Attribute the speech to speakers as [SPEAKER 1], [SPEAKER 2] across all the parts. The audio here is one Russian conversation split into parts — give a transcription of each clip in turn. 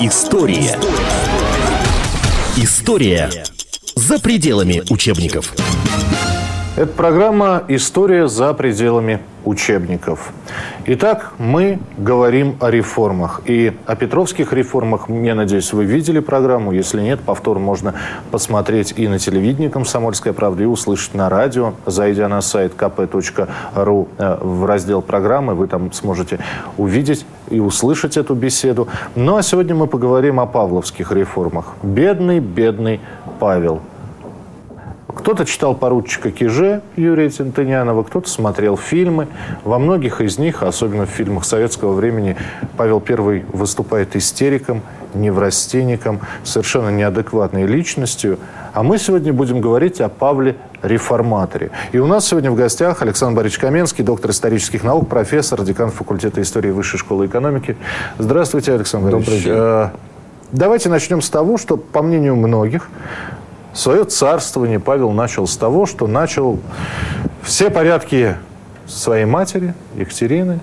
[SPEAKER 1] История. История за пределами учебников.
[SPEAKER 2] Это программа «История за пределами учебников». Итак, мы говорим о реформах. И о петровских реформах, я надеюсь, вы видели программу. Если нет, повтор можно посмотреть и на телевидении «Комсомольская правда», и услышать на радио, зайдя на сайт kp.ru э, в раздел программы. Вы там сможете увидеть и услышать эту беседу. Ну а сегодня мы поговорим о павловских реформах. Бедный, бедный Павел. Кто-то читал поручика Киже Юрия Тинтынянова, кто-то смотрел фильмы. Во многих из них, особенно в фильмах советского времени, Павел I выступает истериком, неврастенником, совершенно неадекватной личностью. А мы сегодня будем говорить о Павле Реформаторе. И у нас сегодня в гостях Александр Борисович Каменский, доктор исторических наук, профессор, декан факультета истории Высшей школы экономики. Здравствуйте, Александр Борисович.
[SPEAKER 3] Добрый день. Э,
[SPEAKER 2] давайте начнем с того, что, по мнению многих, Свое царствование Павел начал с того, что начал все порядки своей матери, Екатерины,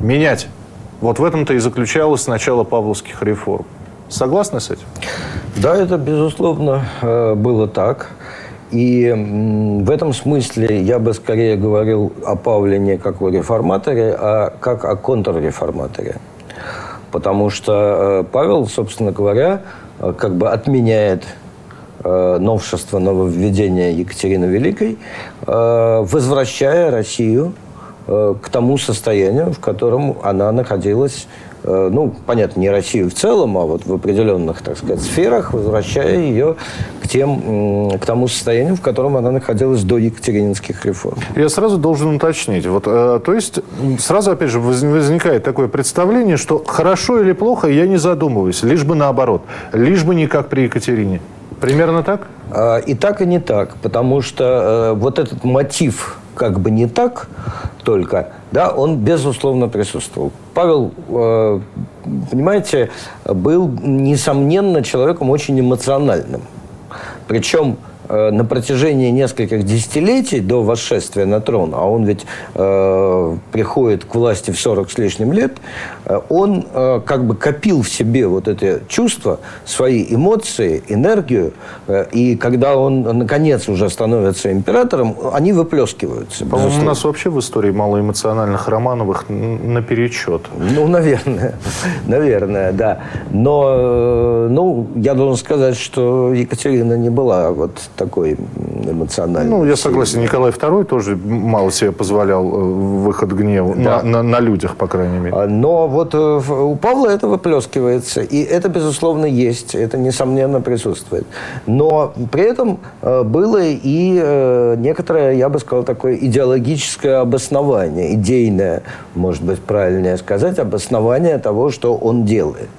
[SPEAKER 2] менять. Вот в этом-то и заключалось начало павловских реформ. Согласны с этим?
[SPEAKER 3] Да, это, безусловно, э, было так. И в этом смысле я бы скорее говорил о Павле не как о реформаторе, а как о контрреформаторе. Потому что э, Павел, собственно говоря, э, как бы отменяет новшества, нововведения Екатерины Великой, э, возвращая Россию э, к тому состоянию, в котором она находилась ну, понятно, не Россию в целом, а вот в определенных, так сказать, сферах, возвращая ее к, тем, к тому состоянию, в котором она находилась до екатерининских реформ.
[SPEAKER 2] Я сразу должен уточнить. Вот, э, то есть, сразу, опять же, возникает такое представление, что хорошо или плохо, я не задумываюсь, лишь бы наоборот, лишь бы не как при Екатерине. Примерно так?
[SPEAKER 3] А, и так, и не так. Потому что э, вот этот мотив как бы не так только, да, он безусловно присутствовал. Павел, э, понимаете, был, несомненно, человеком очень эмоциональным. Причем на протяжении нескольких десятилетий до восшествия на трон, а он ведь э, приходит к власти в 40 с лишним лет, э, он э, как бы копил в себе вот это чувство, свои эмоции, энергию, э, и когда он наконец уже становится императором, они выплескиваются.
[SPEAKER 2] По-моему, у нас вообще в истории малоэмоциональных Романовых наперечет.
[SPEAKER 3] Ну, наверное, наверное, да. Но, э, ну, я должен сказать, что Екатерина не была вот такой эмоциональный.
[SPEAKER 2] Ну, я согласен, Николай II тоже мало себе позволял э, выход гнева, да. на, на, на людях, по крайней мере. А,
[SPEAKER 3] но вот э, у Павла это выплескивается, и это, безусловно, есть, это, несомненно, присутствует. Но при этом э, было и некоторое, я бы сказал, такое идеологическое обоснование, идейное, может быть, правильнее сказать, обоснование того, что он делает.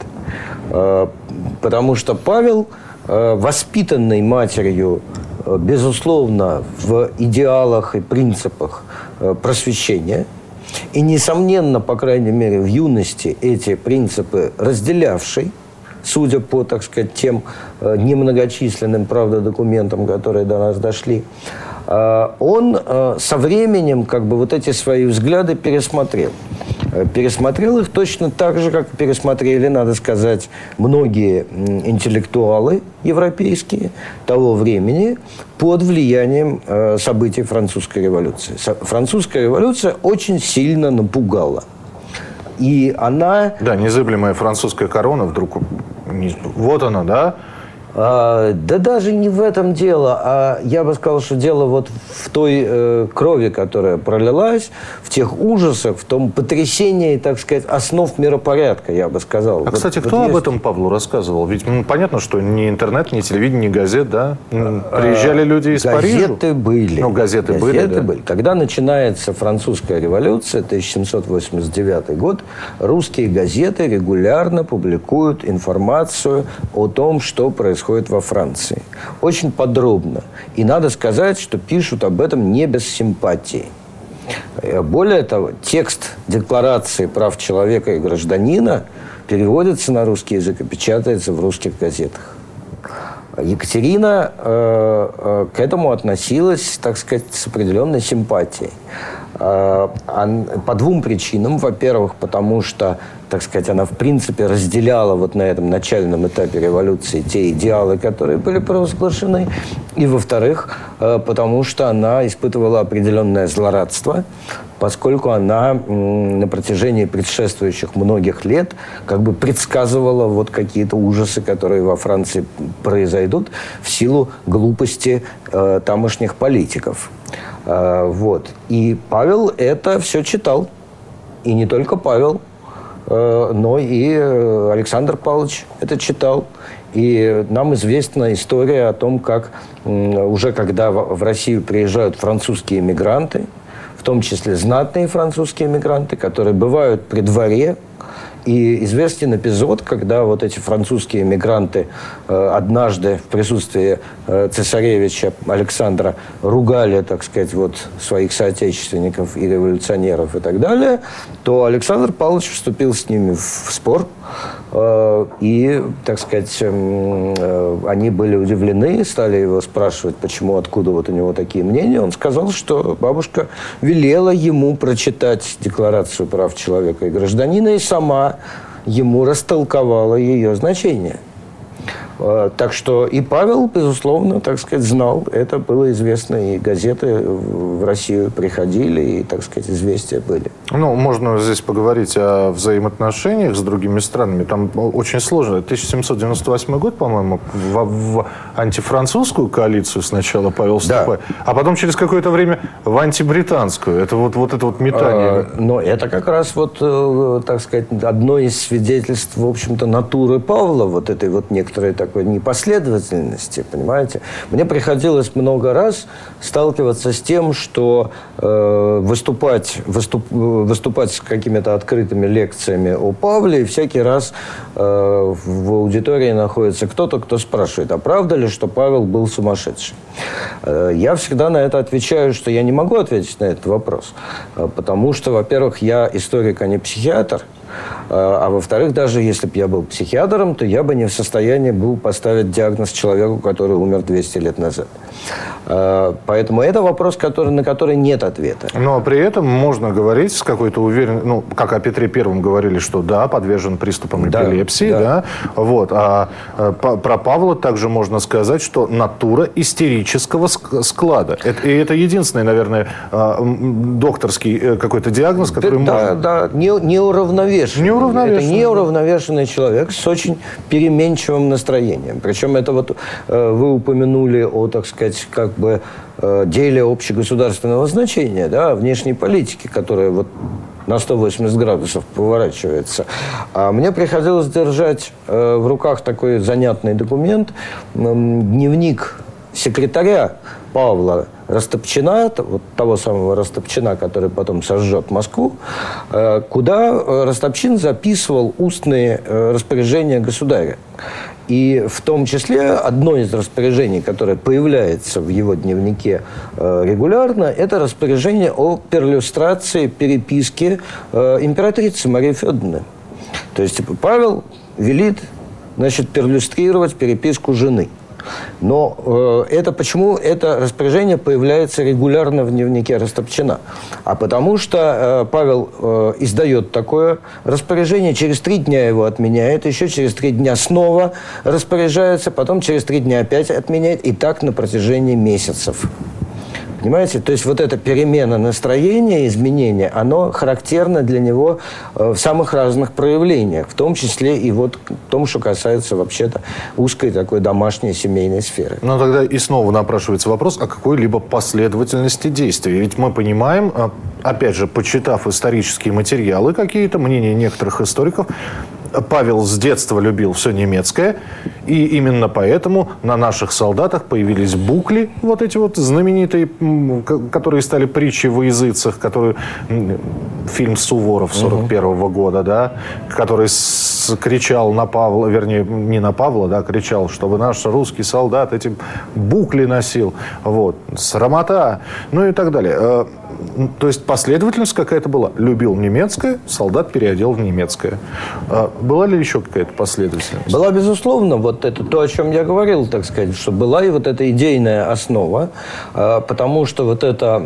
[SPEAKER 3] Потому что Павел воспитанной матерью, э, безусловно, в идеалах и принципах э, просвещения, и, несомненно, по крайней мере, в юности эти принципы разделявший, судя по, так сказать, тем немногочисленным, правда, документам, которые до нас дошли, он со временем как бы вот эти свои взгляды пересмотрел. Пересмотрел их точно так же, как пересмотрели, надо сказать, многие интеллектуалы европейские того времени под влиянием э, событий французской революции. Французская революция очень сильно напугала. И она...
[SPEAKER 2] Да, незыблемая французская корона вдруг... Вот она, да?
[SPEAKER 3] А, да даже не в этом дело, а я бы сказал, что дело вот в той э, крови, которая пролилась, в тех ужасах, в том потрясении, так сказать, основ миропорядка, я бы сказал. А,
[SPEAKER 2] вот, кстати, кто вот об этом Павлу рассказывал? Ведь ну, понятно, что ни интернет, ни телевидение, ни газет, да? Приезжали а, люди из
[SPEAKER 3] газеты
[SPEAKER 2] Парижа.
[SPEAKER 3] Газеты были.
[SPEAKER 2] Ну, газеты, газеты были, да? были.
[SPEAKER 3] Когда начинается французская революция, 1789 год, русские газеты регулярно публикуют информацию о том, что происходит происходит во Франции. Очень подробно. И надо сказать, что пишут об этом не без симпатии. Э, более того, текст Декларации прав человека и гражданина переводится на русский язык и печатается в русских газетах. Екатерина э, э, к этому относилась, так сказать, с определенной симпатией. Э, по двум причинам. Во-первых, потому что, так сказать, она в принципе разделяла вот на этом начальном этапе революции те идеалы, которые были провозглашены. И, во-вторых, э, потому что она испытывала определенное злорадство, поскольку она на протяжении предшествующих многих лет как бы предсказывала вот какие-то ужасы, которые во Франции произойдут в силу глупости э, тамошних политиков. Э, вот. И Павел это все читал. И не только Павел, э, но и э, Александр Павлович это читал. И нам известна история о том, как уже когда в Россию приезжают французские мигранты, том числе знатные французские мигранты, которые бывают при дворе. И известен эпизод, когда вот эти французские мигранты э, однажды в присутствии цесаревича Александра ругали, так сказать, вот своих соотечественников и революционеров и так далее, то Александр Павлович вступил с ними в спор, Э, и, так сказать, эм, э, они были удивлены, стали его спрашивать, почему, откуда вот у него такие мнения. Он сказал, что бабушка велела ему прочитать Декларацию прав человека и гражданина и сама ему растолковала ее значение. Э, так что и Павел, безусловно, так сказать, знал. Это было известно, и газеты в Россию приходили, и, так сказать, известия были.
[SPEAKER 2] Ну, можно здесь поговорить о взаимоотношениях с другими странами. Там очень сложно. 1798 год, по-моему, в, в антифранцузскую коалицию сначала Павел вступает, да. а потом через какое-то время в антибританскую. Это вот, вот это вот метание. А,
[SPEAKER 3] но это как раз вот, э, так сказать, одно из свидетельств, в общем-то, натуры Павла, вот этой вот некоторой такой непоследовательности, понимаете. Мне приходилось много раз сталкиваться с тем, что э, выступать, выступ, выступать с какими-то открытыми лекциями о Павле, и всякий раз э, в аудитории находится кто-то, кто спрашивает, а правда ли, что Павел был сумасшедший? Э, я всегда на это отвечаю, что я не могу ответить на этот вопрос, э, потому что, во-первых, я историк, а не психиатр – а, а во-вторых, даже если бы я был психиатром, то я бы не в состоянии был поставить диагноз человеку, который умер 200 лет назад. А, поэтому это вопрос, который, на который нет ответа.
[SPEAKER 2] Но при этом можно говорить с какой-то уверенностью, ну, как о Петре Первом говорили, что да, подвержен приступам эпилепсии, да, да. да вот. А, а про Павла также можно сказать, что натура истерического склада. Это, и это единственный, наверное, докторский э, какой-то диагноз, который
[SPEAKER 3] да,
[SPEAKER 2] можно...
[SPEAKER 3] Да, да, не, неуравновешенный. неуравновешенный. Это неуравновешенный человек с очень переменчивым настроением. Причем это вот э, вы упомянули о, так сказать, как бы э, деле общегосударственного значения, да, внешней политики, которая вот на 180 градусов поворачивается. А мне приходилось держать э, в руках такой занятный документ, дневник секретаря Павла Растопчина, вот того самого Растопчина, который потом сожжет Москву, э, куда Растопчин записывал устные распоряжения государя. И в том числе одно из распоряжений, которое появляется в его дневнике э, регулярно, это распоряжение о перлюстрации переписки э, императрицы Марии Федоровны. То есть типа, Павел велит значит, перлюстрировать переписку жены – но э, это почему это распоряжение появляется регулярно в дневнике Растопчина? А потому что э, Павел э, издает такое распоряжение, через три дня его отменяет, еще через три дня снова распоряжается, потом через три дня опять отменяет, и так на протяжении месяцев. Понимаете? То есть вот эта перемена настроения, изменение, оно характерно для него э, в самых разных проявлениях, в том числе и вот в том, что касается вообще-то узкой такой домашней семейной сферы.
[SPEAKER 2] Но тогда и снова напрашивается вопрос о какой-либо последовательности действий. Ведь мы понимаем, э, опять же, почитав исторические материалы какие-то, мнения некоторых историков, Павел с детства любил все немецкое, и именно поэтому на наших солдатах появились букли, вот эти вот знаменитые, которые стали притчей во языцах, которые фильм Суворов 41 -го года, да, который кричал на Павла, вернее, не на Павла, да, кричал, чтобы наш русский солдат эти букли носил, вот, срамота, ну и так далее. Э, то есть последовательность какая-то была. Любил немецкое, солдат переодел в немецкое. А была ли еще какая-то последовательность?
[SPEAKER 3] Была, безусловно, вот это то, о чем я говорил, так сказать, что была и вот эта идейная основа, а, потому что вот это,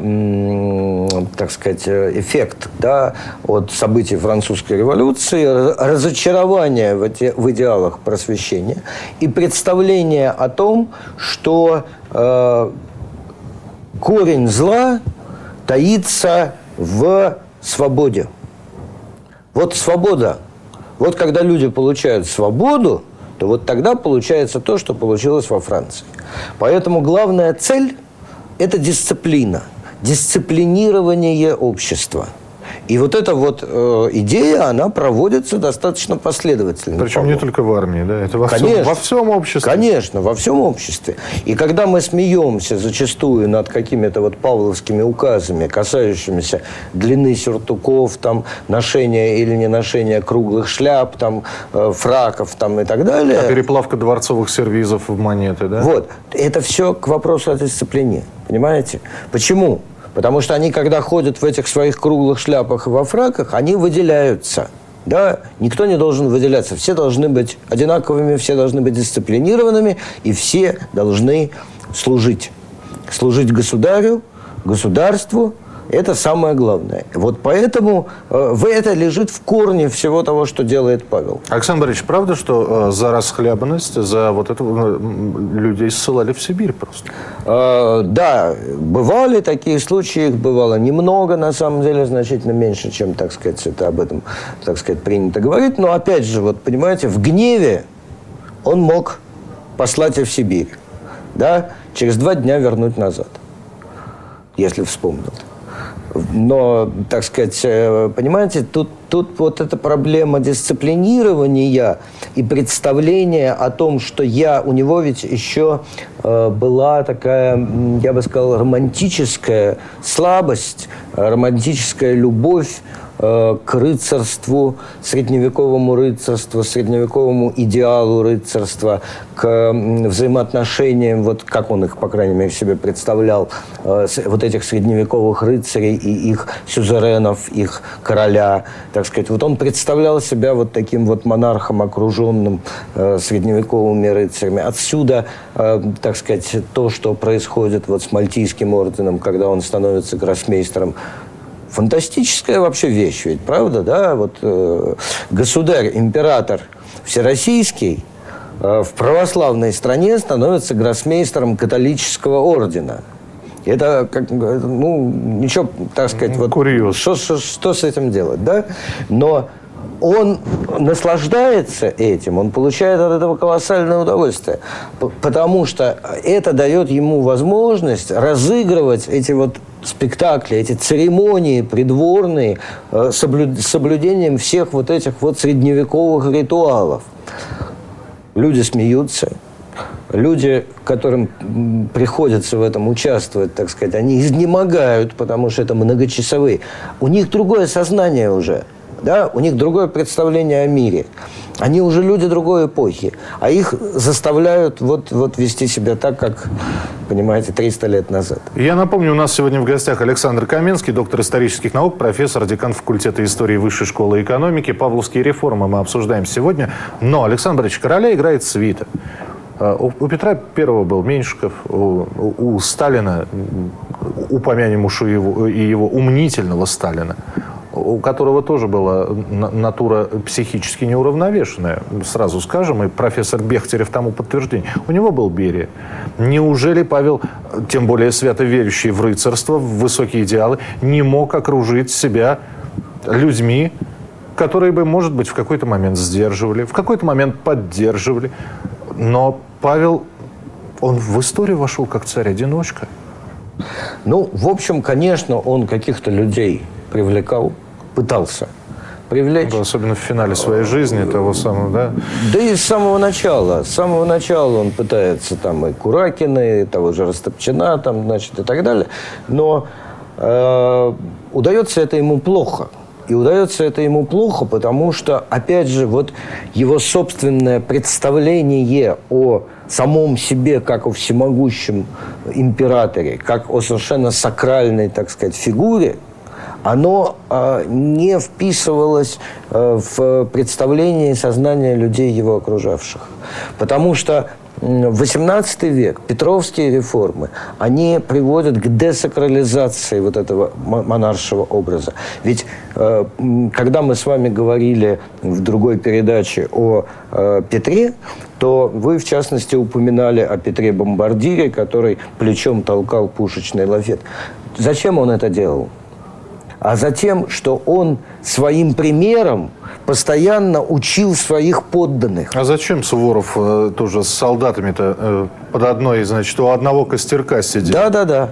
[SPEAKER 3] так сказать, эффект да, от событий французской революции, разочарование в, в идеалах просвещения и представление о том, что э, корень зла таится в свободе. Вот свобода. Вот когда люди получают свободу, то вот тогда получается то, что получилось во Франции. Поэтому главная цель – это дисциплина, дисциплинирование общества – и вот эта вот э, идея, она проводится достаточно последовательно.
[SPEAKER 2] Причем не только в армии, да? Это во, конечно, всем, во всем обществе.
[SPEAKER 3] Конечно, во всем обществе. И когда мы смеемся зачастую над какими-то вот павловскими указами, касающимися длины сюртуков, там, ношения или не ношения круглых шляп, там, э, фраков там, и так далее.
[SPEAKER 2] А переплавка дворцовых сервизов в монеты, да?
[SPEAKER 3] Вот. Это все к вопросу о дисциплине. Понимаете? Почему? Потому что они, когда ходят в этих своих круглых шляпах и во фраках, они выделяются. Да, никто не должен выделяться. Все должны быть одинаковыми, все должны быть дисциплинированными, и все должны служить. Служить государю, государству, это самое главное. Вот поэтому э, в это лежит в корне всего того, что делает Павел.
[SPEAKER 2] Александр Борисович, правда, что э, за расхлябанность, за вот это э, людей ссылали в Сибирь просто?
[SPEAKER 3] Э, да, бывали такие случаи, их бывало немного, на самом деле, значительно меньше, чем, так сказать, это об этом, так сказать, принято говорить. Но, опять же, вот, понимаете, в гневе он мог послать их в Сибирь, да, через два дня вернуть назад, если вспомнил. Но, так сказать, э, понимаете, тут, тут вот эта проблема дисциплинирования и представления о том, что я, у него ведь еще э, была такая, я бы сказал, романтическая слабость, романтическая любовь к рыцарству, средневековому рыцарству, средневековому идеалу рыцарства, к взаимоотношениям, вот как он их, по крайней мере, себе представлял, э, вот этих средневековых рыцарей и их сюзеренов, их короля, так сказать. Вот он представлял себя вот таким вот монархом, окруженным э, средневековыми рыцарями. Отсюда, так сказать, то, что происходит вот с Мальтийским орденом, когда он становится гроссмейстером Фантастическая вообще вещь ведь, правда, да? Вот э, государь, император всероссийский э, в православной стране становится гроссмейстером католического ордена. Это как, ну, ничего, так сказать, вот,
[SPEAKER 2] Курьез.
[SPEAKER 3] Что, что, что с этим делать, да? Но он наслаждается этим, он получает от этого колоссальное удовольствие, потому что это дает ему возможность разыгрывать эти вот спектакли, эти церемонии придворные э, с соблюдением всех вот этих вот средневековых ритуалов. Люди смеются, люди, которым приходится в этом участвовать, так сказать, они изнемогают, потому что это многочасовые. У них другое сознание уже – да, у них другое представление о мире. Они уже люди другой эпохи, а их заставляют вот, вот вести себя так, как, понимаете, 300 лет назад.
[SPEAKER 2] Я напомню, у нас сегодня в гостях Александр Каменский, доктор исторических наук, профессор, декан факультета истории Высшей школы экономики. Павловские реформы мы обсуждаем сегодня. Но Александр Борисович, короля играет свита. А, у Петра Первого был Меньшиков, у, у Сталина, упомянем уж и его, и его умнительного Сталина, у которого тоже была натура психически неуравновешенная, сразу скажем, и профессор Бехтерев тому подтверждение. У него был Берия. Неужели Павел, тем более свято верящий в рыцарство, в высокие идеалы, не мог окружить себя людьми, которые бы, может быть, в какой-то момент сдерживали, в какой-то момент поддерживали. Но Павел, он в историю вошел как царь-одиночка.
[SPEAKER 3] Ну, в общем, конечно, он каких-то людей привлекал, пытался привлечь.
[SPEAKER 2] Да, особенно в финале своей жизни того самого, да?
[SPEAKER 3] Да и с самого начала. С самого начала он пытается там и Куракина, и того же Растопчина, там, значит, и так далее. Но э, удается это ему плохо. И удается это ему плохо, потому что, опять же, вот его собственное представление о самом себе, как о всемогущем императоре, как о совершенно сакральной, так сказать, фигуре, оно э, не вписывалось э, в представление и сознание людей, его окружавших. Потому что в XVIII век Петровские реформы, они приводят к десакрализации вот этого монаршего образа. Ведь э, когда мы с вами говорили в другой передаче о э, Петре, то вы, в частности, упоминали о Петре Бомбардире, который плечом толкал пушечный лафет. Зачем он это делал? А затем, что он своим примером постоянно учил своих подданных.
[SPEAKER 2] А зачем Суворов э, тоже с солдатами-то э, под одной, значит, у одного костерка сидел?
[SPEAKER 3] Да, да, да.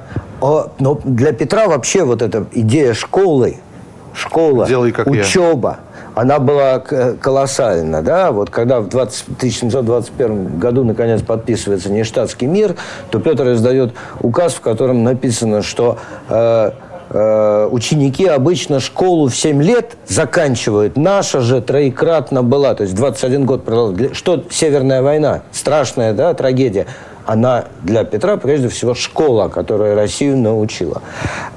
[SPEAKER 3] но для Петра вообще вот эта идея школы, школа, Делай, как учеба, я. она была колоссальна, да, вот когда в 20, 1721 году наконец подписывается нештатский мир, то Петр издает указ, в котором написано, что э, Э, ученики обычно школу в 7 лет заканчивают. Наша же троекратно была, то есть 21 год продолжалась. Что Северная война? Страшная да, трагедия она для Петра прежде всего школа, которая Россию научила.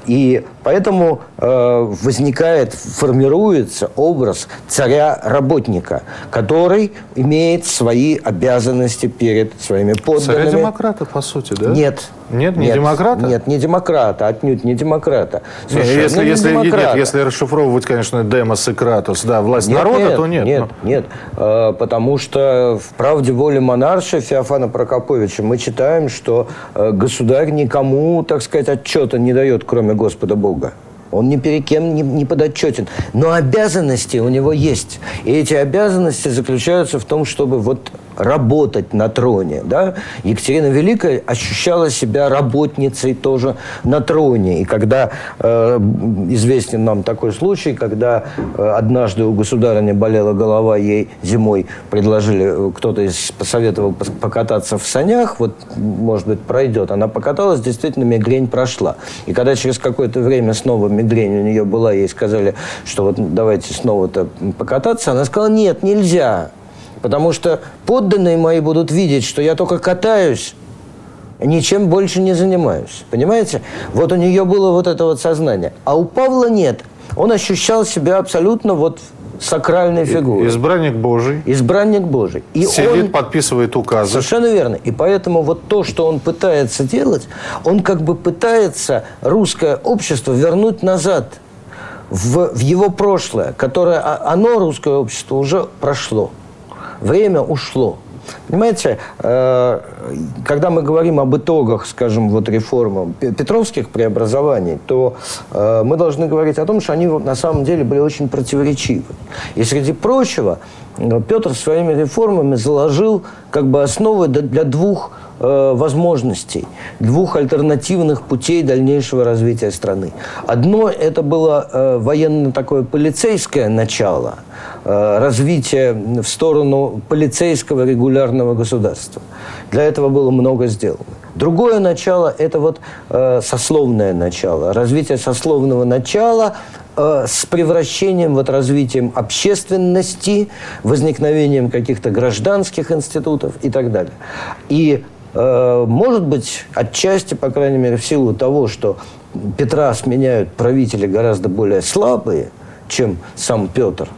[SPEAKER 3] И поэтому э, возникает, формируется образ царя-работника, который имеет свои обязанности перед своими подданными.
[SPEAKER 2] Царя-демократа, по сути, да?
[SPEAKER 3] Нет.
[SPEAKER 2] Нет, не нет, демократа?
[SPEAKER 3] Нет, не демократа, отнюдь не демократа.
[SPEAKER 2] Нет, если, не если, демократа. Нет, если расшифровывать, конечно, демос и кратос, да, власть нет, народа,
[SPEAKER 3] нет,
[SPEAKER 2] то нет.
[SPEAKER 3] Нет, но... нет, э, потому что в «Правде воли монарши» Феофана Прокоповича мы читаем, что э, государь никому, так сказать, отчета не дает, кроме Господа Бога. Он ни перед кем не, не подотчетен. Но обязанности у него есть. И эти обязанности заключаются в том, чтобы вот работать на троне. Да? Екатерина Великая ощущала себя работницей тоже на троне. И когда э, известен нам такой случай, когда э, однажды у государыни болела голова, ей зимой предложили, э, кто-то из посоветовал покататься в санях, вот, может быть, пройдет. Она покаталась, действительно, мигрень прошла. И когда через какое-то время снова мигрень у нее была, ей сказали, что вот давайте снова-то покататься, она сказала, нет, нельзя. Потому что подданные мои будут видеть, что я только катаюсь, ничем больше не занимаюсь. Понимаете? Вот у нее было вот это вот сознание. А у Павла нет. Он ощущал себя абсолютно вот сакральной фигурой.
[SPEAKER 2] Избранник Божий.
[SPEAKER 3] Избранник Божий.
[SPEAKER 2] И Сидит, он... подписывает указы.
[SPEAKER 3] Совершенно верно. И поэтому вот то, что он пытается делать, он как бы пытается русское общество вернуть назад в, в его прошлое, которое а, оно, русское общество, уже прошло время ушло. Понимаете, э, когда мы говорим об итогах, скажем, вот реформы петровских преобразований, то э, мы должны говорить о том, что они на самом деле были очень противоречивы. И среди прочего, Петр своими реформами заложил как бы основы для двух э, возможностей, двух альтернативных путей дальнейшего развития страны. Одно это было э, военно такое полицейское начало, э, развитие в сторону полицейского регулярного государства. Для этого было много сделано. Другое начало – это вот э, сословное начало, развитие сословного начала – с превращением, вот развитием общественности, возникновением каких-то гражданских институтов и так далее. И, может быть, отчасти, по крайней мере, в силу того, что Петра сменяют правители гораздо более слабые, чем сам Петр,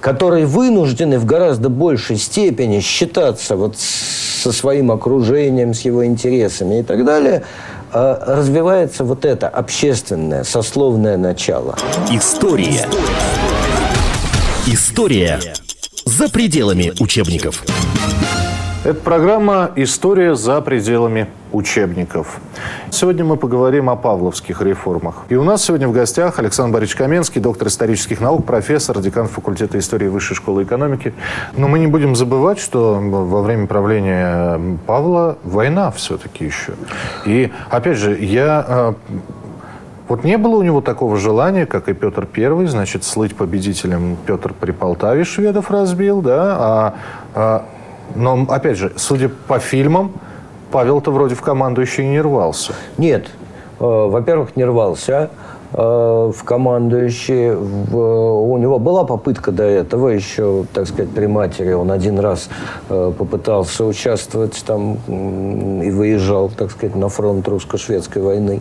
[SPEAKER 3] которые вынуждены в гораздо большей степени считаться вот со своим окружением, с его интересами и так далее – а развивается вот это общественное, сословное начало.
[SPEAKER 1] История. История за пределами учебников.
[SPEAKER 2] Это программа «История за пределами учебников». Сегодня мы поговорим о павловских реформах. И у нас сегодня в гостях Александр Борисович Каменский, доктор исторических наук, профессор, декан факультета истории Высшей школы экономики. Но мы не будем забывать, что во время правления Павла война все-таки еще. И, опять же, я а, вот не было у него такого желания, как и Петр Первый, значит, слыть победителем Петр при Полтаве шведов разбил, да, а, а но, опять же, судя по фильмам, Павел-то вроде в команду еще и не рвался.
[SPEAKER 3] Нет. Э, во-первых, не рвался. э, в командующие. У него была попытка до этого еще, так сказать, при матери. Он один раз э, попытался участвовать там и выезжал, так сказать, на фронт русско-шведской войны.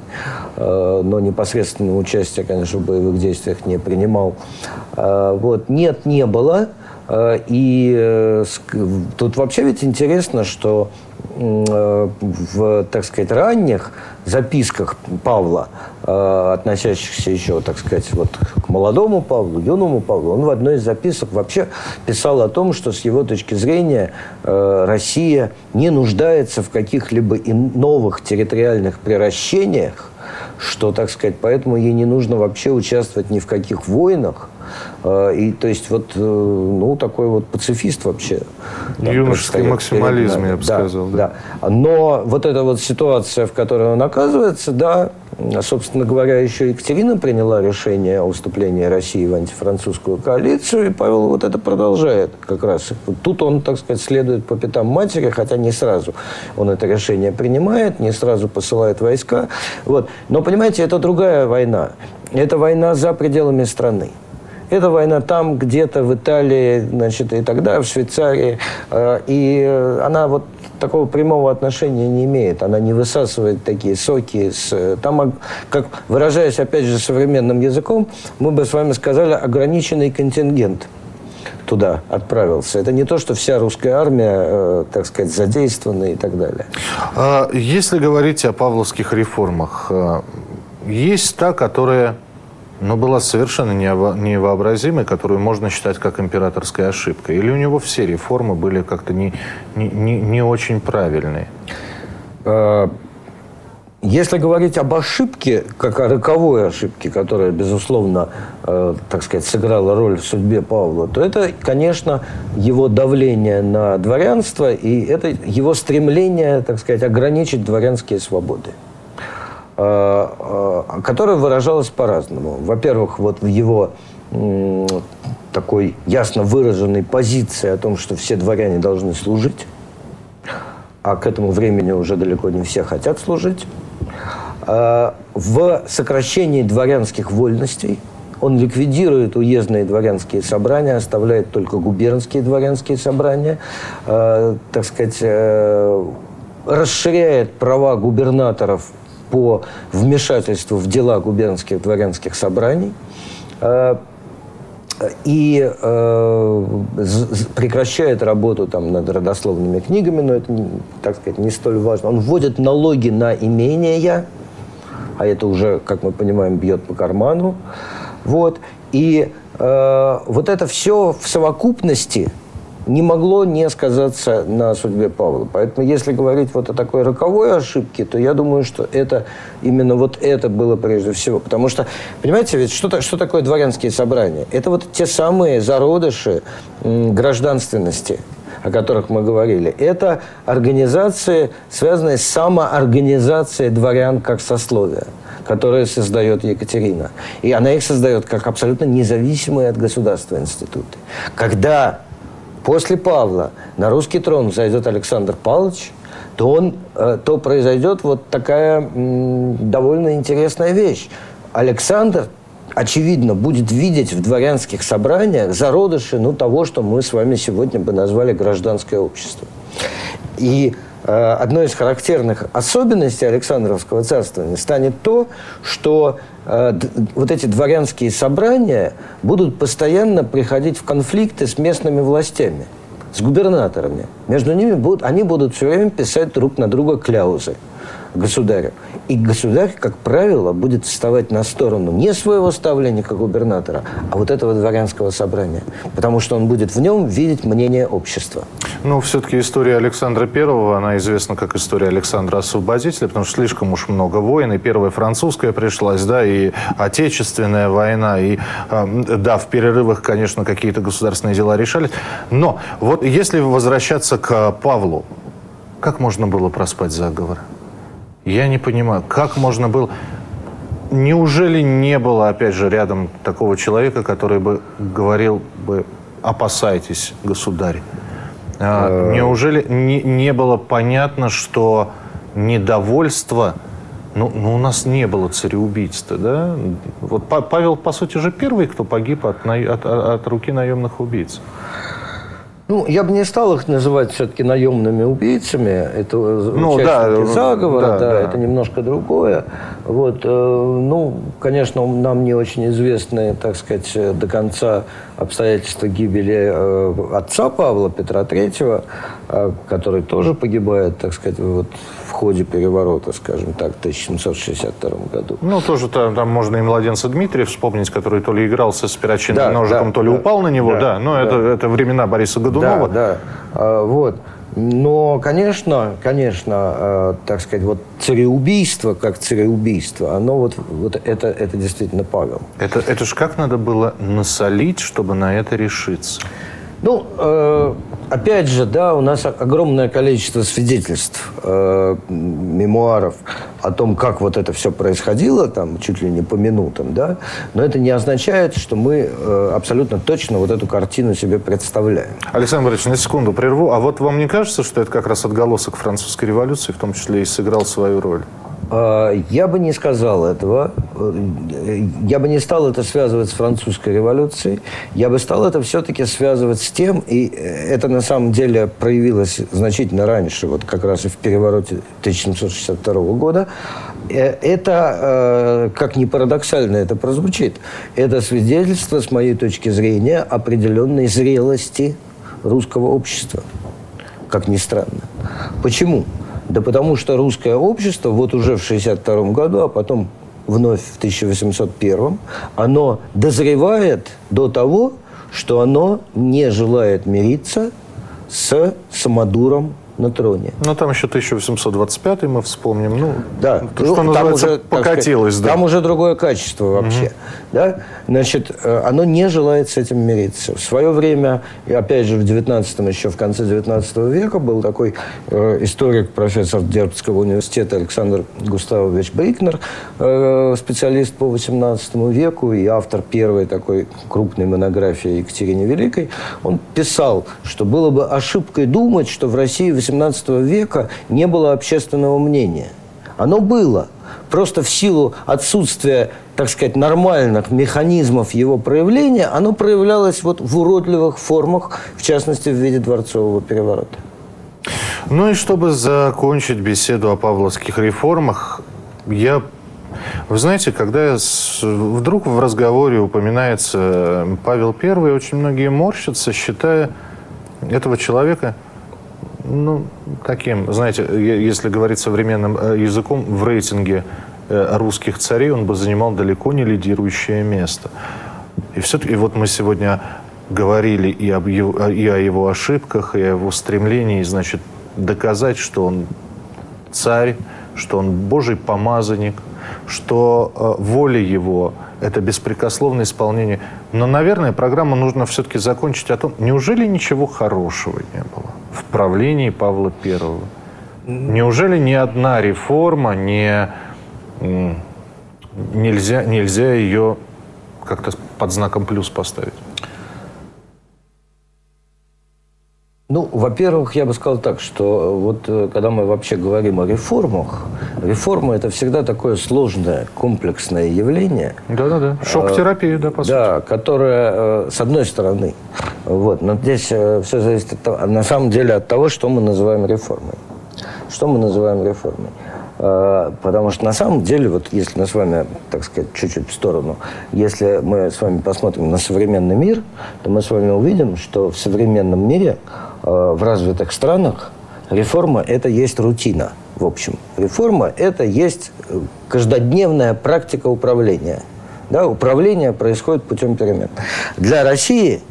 [SPEAKER 3] Но непосредственного участия, конечно, в боевых действиях не принимал. Вот. Нет, не было. Э, и э, тут вообще ведь интересно, что э, в, так сказать, ранних записках Павла, относящихся еще, так сказать, вот к молодому Павлу, юному Павлу, он в одной из записок вообще писал о том, что с его точки зрения Россия не нуждается в каких-либо новых территориальных приращениях, что, так сказать, поэтому ей не нужно вообще участвовать ни в каких войнах, и то есть вот, э, ну, такой вот пацифист вообще.
[SPEAKER 2] Юношеский максимализм, я бы да, сказал.
[SPEAKER 3] Да. да. Но вот эта вот ситуация, в которой он оказывается, да, собственно говоря, еще Екатерина приняла решение о вступлении России в антифранцузскую коалицию, и Павел вот это продолжает как раз. Вот тут он, так сказать, следует по пятам матери, хотя не сразу он это решение принимает, не сразу посылает войска. Вот. Но, понимаете, это другая война. Это война за пределами страны. Это война там, где-то в Италии, значит, и тогда в Швейцарии. Э, и она вот такого прямого отношения не имеет. Она не высасывает такие соки. С, там, как выражаясь, опять же, современным языком, мы бы с вами сказали ограниченный контингент туда отправился. Это не то, что вся русская армия, э, так сказать, задействована и так далее.
[SPEAKER 2] А если говорить о павловских реформах, э, есть та, которая но была совершенно невообразимой, которую можно считать как императорской ошибкой? Или у него все реформы были как-то не, не, не, не очень правильные?
[SPEAKER 3] А, если говорить об ошибке, как о роковой ошибке, которая, безусловно, э, так сказать, сыграла роль в судьбе Павла, то это, конечно, его давление на дворянство и это его стремление, так сказать, ограничить дворянские свободы. Э, э, которая выражалась по-разному. Во-первых, вот в его такой ясно выраженной позиции о том, что все дворяне должны служить, а к этому времени уже далеко не все хотят служить. Э, в сокращении дворянских вольностей он ликвидирует уездные дворянские собрания, оставляет только губернские дворянские собрания, так сказать, расширяет права губернаторов по вмешательству в дела губернских дворянских собраний э, и э, прекращает работу там, над родословными книгами, но это, так сказать, не столь важно. Он вводит налоги на имения, а это уже, как мы понимаем, бьет по карману. Вот. И э, вот это все в совокупности – не могло не сказаться на судьбе Павла. Поэтому, если говорить вот о такой роковой ошибке, то я думаю, что это именно вот это было прежде всего. Потому что, понимаете, ведь что, что такое дворянские собрания? Это вот те самые зародыши гражданственности, о которых мы говорили. Это организации, связанные с самоорганизацией дворян как сословия которые создает Екатерина. И она их создает как абсолютно независимые от государства институты. Когда после Павла на русский трон зайдет Александр Павлович, то, он, э, то произойдет вот такая довольно интересная вещь. Александр, очевидно, будет видеть в дворянских собраниях зародыши ну, того, что мы с вами сегодня бы назвали гражданское общество. И э, одной из характерных особенностей Александровского царствования станет то, что вот эти дворянские собрания будут постоянно приходить в конфликты с местными властями, с губернаторами. Между ними будут, они будут все время писать друг на друга кляузы государю. И государь, как правило, будет вставать на сторону не своего ставленника губернатора, а вот этого дворянского собрания. Потому что он будет в нем видеть мнение общества.
[SPEAKER 2] Ну, все-таки история Александра Первого, она известна как история Александра Освободителя, потому что слишком уж много войн. И Первая французская пришлась, да, и Отечественная война. И, да, в перерывах, конечно, какие-то государственные дела решались. Но вот если возвращаться к Павлу, как можно было проспать заговор? Я не понимаю, как можно было... Неужели не было, опять же, рядом такого человека, который бы говорил бы «опасайтесь, государь»? А, э. неужели не, не было понятно, что недовольство Ну, ну, у нас не было цареубийства, да? Вот Павел, по сути же, первый, кто погиб от, от, от руки наемных убийц.
[SPEAKER 3] Ну, я бы не стал их называть все-таки наемными убийцами. Это ну, участники да, заговора, да, да, да, это немножко другое. Вот, э, ну, конечно, нам не очень известны, так сказать, до конца обстоятельства гибели э, отца Павла Петра III, э, который тоже погибает, так сказать, вот в ходе переворота, скажем так, в 1762 году.
[SPEAKER 2] Ну, тоже там, там можно и младенца Дмитрия вспомнить, который то ли игрался с перочинным да, ножиком, да, то ли да, упал на него, да, да но да. Это, это времена Бориса Годунова.
[SPEAKER 3] Да, да. Вот. Но, конечно, конечно, э, так сказать, вот цареубийство как цареубийство, оно вот, вот это, это действительно Павел.
[SPEAKER 2] Это, это же как надо было насолить, чтобы на это решиться?
[SPEAKER 3] Ну, э, опять же, да, у нас огромное количество свидетельств, э, мемуаров о том, как вот это все происходило, там, чуть ли не по минутам, да, но это не означает, что мы э, абсолютно точно вот эту картину себе представляем.
[SPEAKER 2] Александр Борисович, на секунду прерву. А вот вам не кажется, что это как раз отголосок французской революции, в том числе и сыграл свою роль?
[SPEAKER 3] А, я бы не сказал этого. Я бы не стал это связывать с французской революцией. Я бы стал это все-таки связывать с тем, и это на самом деле проявилось значительно раньше, вот как раз и в перевороте 1762 года. Э, это, э, как ни парадоксально это прозвучит, это свидетельство, с моей точки зрения, определенной зрелости русского общества. Как ни странно. Почему? Да потому что русское общество вот уже в 1962 году, а потом вновь в 1801, оно дозревает до того, что оно не желает мириться с самодуром на троне.
[SPEAKER 2] Ну, там еще 1825 мы вспомним. Ну, да. То, что ну, там уже, покатилось.
[SPEAKER 3] Сказать, да. Там уже другое качество вообще. Угу. Да? Значит, э, оно не желает с этим мириться. В свое время, и опять же в 19 еще в конце 19 века был такой э, историк, профессор Дербцкого университета Александр Густавович Брикнер, э, специалист по 18 веку и автор первой такой крупной монографии Екатерине Великой. Он писал, что было бы ошибкой думать, что в России в 18 века не было общественного мнения. Оно было. Просто в силу отсутствия, так сказать, нормальных механизмов его проявления, оно проявлялось вот в уродливых формах, в частности, в виде дворцового переворота.
[SPEAKER 2] Ну и чтобы закончить беседу о павловских реформах, я вы знаете, когда вдруг в разговоре упоминается Павел I, очень многие морщатся, считая этого человека ну, таким, знаете, если говорить современным э, языком, в рейтинге э, русских царей он бы занимал далеко не лидирующее место. И все-таки вот мы сегодня говорили и, об его, и о его ошибках, и о его стремлении, значит, доказать, что он царь, что он Божий помазанник, что э, воля его – это беспрекословное исполнение. Но, наверное, программу нужно все-таки закончить о том, неужели ничего хорошего не было? В правлении Павла I. Неужели ни одна реформа не, нельзя, нельзя ее как-то под знаком плюс поставить?
[SPEAKER 3] Ну, во-первых, я бы сказал так, что вот э, когда мы вообще говорим о реформах, реформа это всегда такое сложное, комплексное явление.
[SPEAKER 2] Да-да-да. Шок-терапия, да, по
[SPEAKER 3] сути. Да, которая, э, с одной стороны, вот, но здесь э, все зависит от того, на самом деле от того, что мы называем реформой. Что мы называем реформой? Потому что на самом деле, вот если мы с вами, так сказать, чуть-чуть в сторону, если мы с вами посмотрим на современный мир, то мы с вами увидим, что в современном мире Э, в развитых странах реформа – это есть рутина, в общем. Реформа – это есть э, каждодневная практика управления. Да, управление происходит путем перемен. Для России,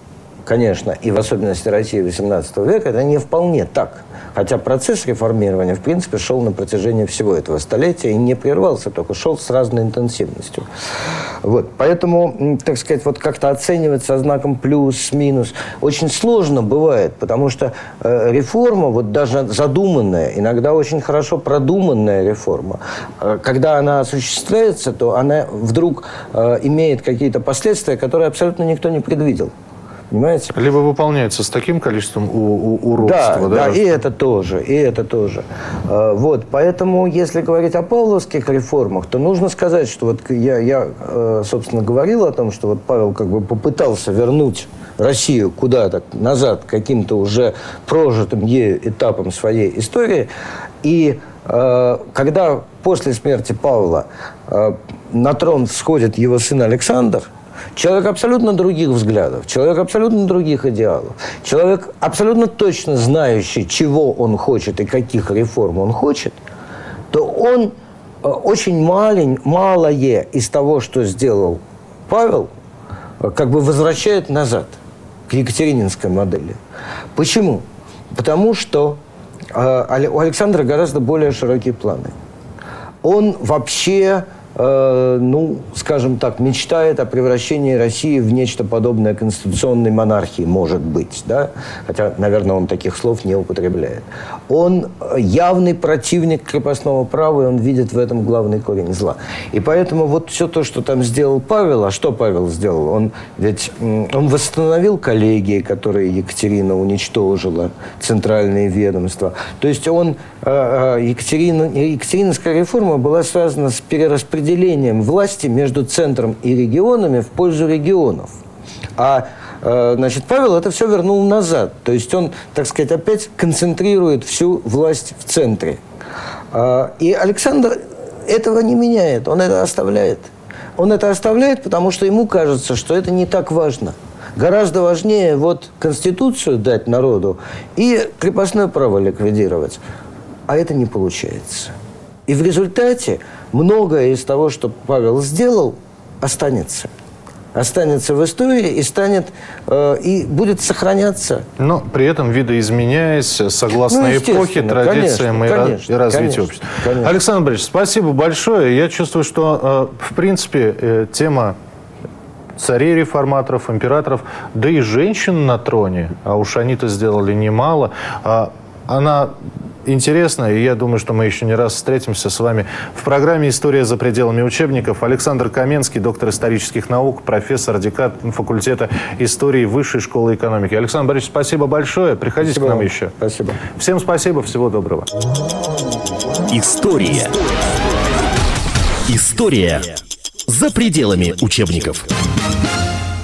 [SPEAKER 3] конечно, и в особенности России XVIII века, это не вполне так. Хотя процесс реформирования, в принципе, шел на протяжении всего этого столетия и не прервался, только шел с разной интенсивностью. Вот. Поэтому, так сказать, вот как-то оценивать со знаком плюс-минус очень сложно бывает, потому что э, реформа, вот даже задуманная, иногда очень хорошо продуманная реформа, э, когда она осуществляется, то она вдруг э, имеет какие-то последствия, которые абсолютно никто не предвидел. Понимаете?
[SPEAKER 2] Либо выполняется с таким количеством у, у, уродства.
[SPEAKER 3] Да, да, и это тоже, и это тоже. А, вот, поэтому, если говорить о павловских реформах, то нужно сказать, что вот я, я, э, собственно, говорил о том, что вот Павел как бы попытался вернуть Россию куда-то назад, каким-то уже прожитым ею этапом своей истории. И э, когда после смерти Павла э, на трон всходит его сын Александр – Человек абсолютно других взглядов, человек абсолютно других идеалов, человек абсолютно точно знающий, чего он хочет и каких реформ он хочет, то он э, очень малень, малое из того, что сделал Павел, э, как бы возвращает назад к екатерининской модели. Почему? Потому что э, у Александра гораздо более широкие планы. Он вообще Э, ну, скажем так, мечтает о превращении России в нечто подобное конституционной монархии, может быть, да? Хотя, наверное, он таких слов не употребляет. Он явный противник крепостного права, и он видит в этом главный корень зла. И поэтому вот все то, что там сделал Павел, а что Павел сделал? Он ведь он восстановил коллегии, которые Екатерина уничтожила, центральные ведомства. То есть он, э, э, Екатерина, Екатерининская реформа была связана с перераспределением распределением власти между центром и регионами в пользу регионов. А э, значит, Павел это все вернул назад. То есть он, так сказать, опять концентрирует всю власть в центре. А, и Александр этого не меняет, он это оставляет. Он это оставляет, потому что ему кажется, что это не так важно. Гораздо важнее вот Конституцию дать народу и крепостное право ликвидировать. А это не получается. И в результате многое из того, что Павел сделал, останется. Останется в истории и станет э, и будет сохраняться.
[SPEAKER 2] Но при этом видоизменяясь согласно ну, эпохе, традициям конечно, и, конечно, и развитию конечно, общества. Конечно. Александр Борисович, спасибо большое. Я чувствую, что э, в принципе э, тема царей-реформаторов, императоров, да и женщин на троне, а уж они-то сделали немало, а она интересно, и я думаю, что мы еще не раз встретимся с вами в программе «История за пределами учебников». Александр Каменский, доктор исторических наук, профессор, декан факультета истории Высшей школы экономики. Александр Борисович, спасибо большое. Приходите спасибо. к нам еще.
[SPEAKER 3] Спасибо.
[SPEAKER 2] Всем спасибо, всего доброго.
[SPEAKER 1] История. История за пределами учебников.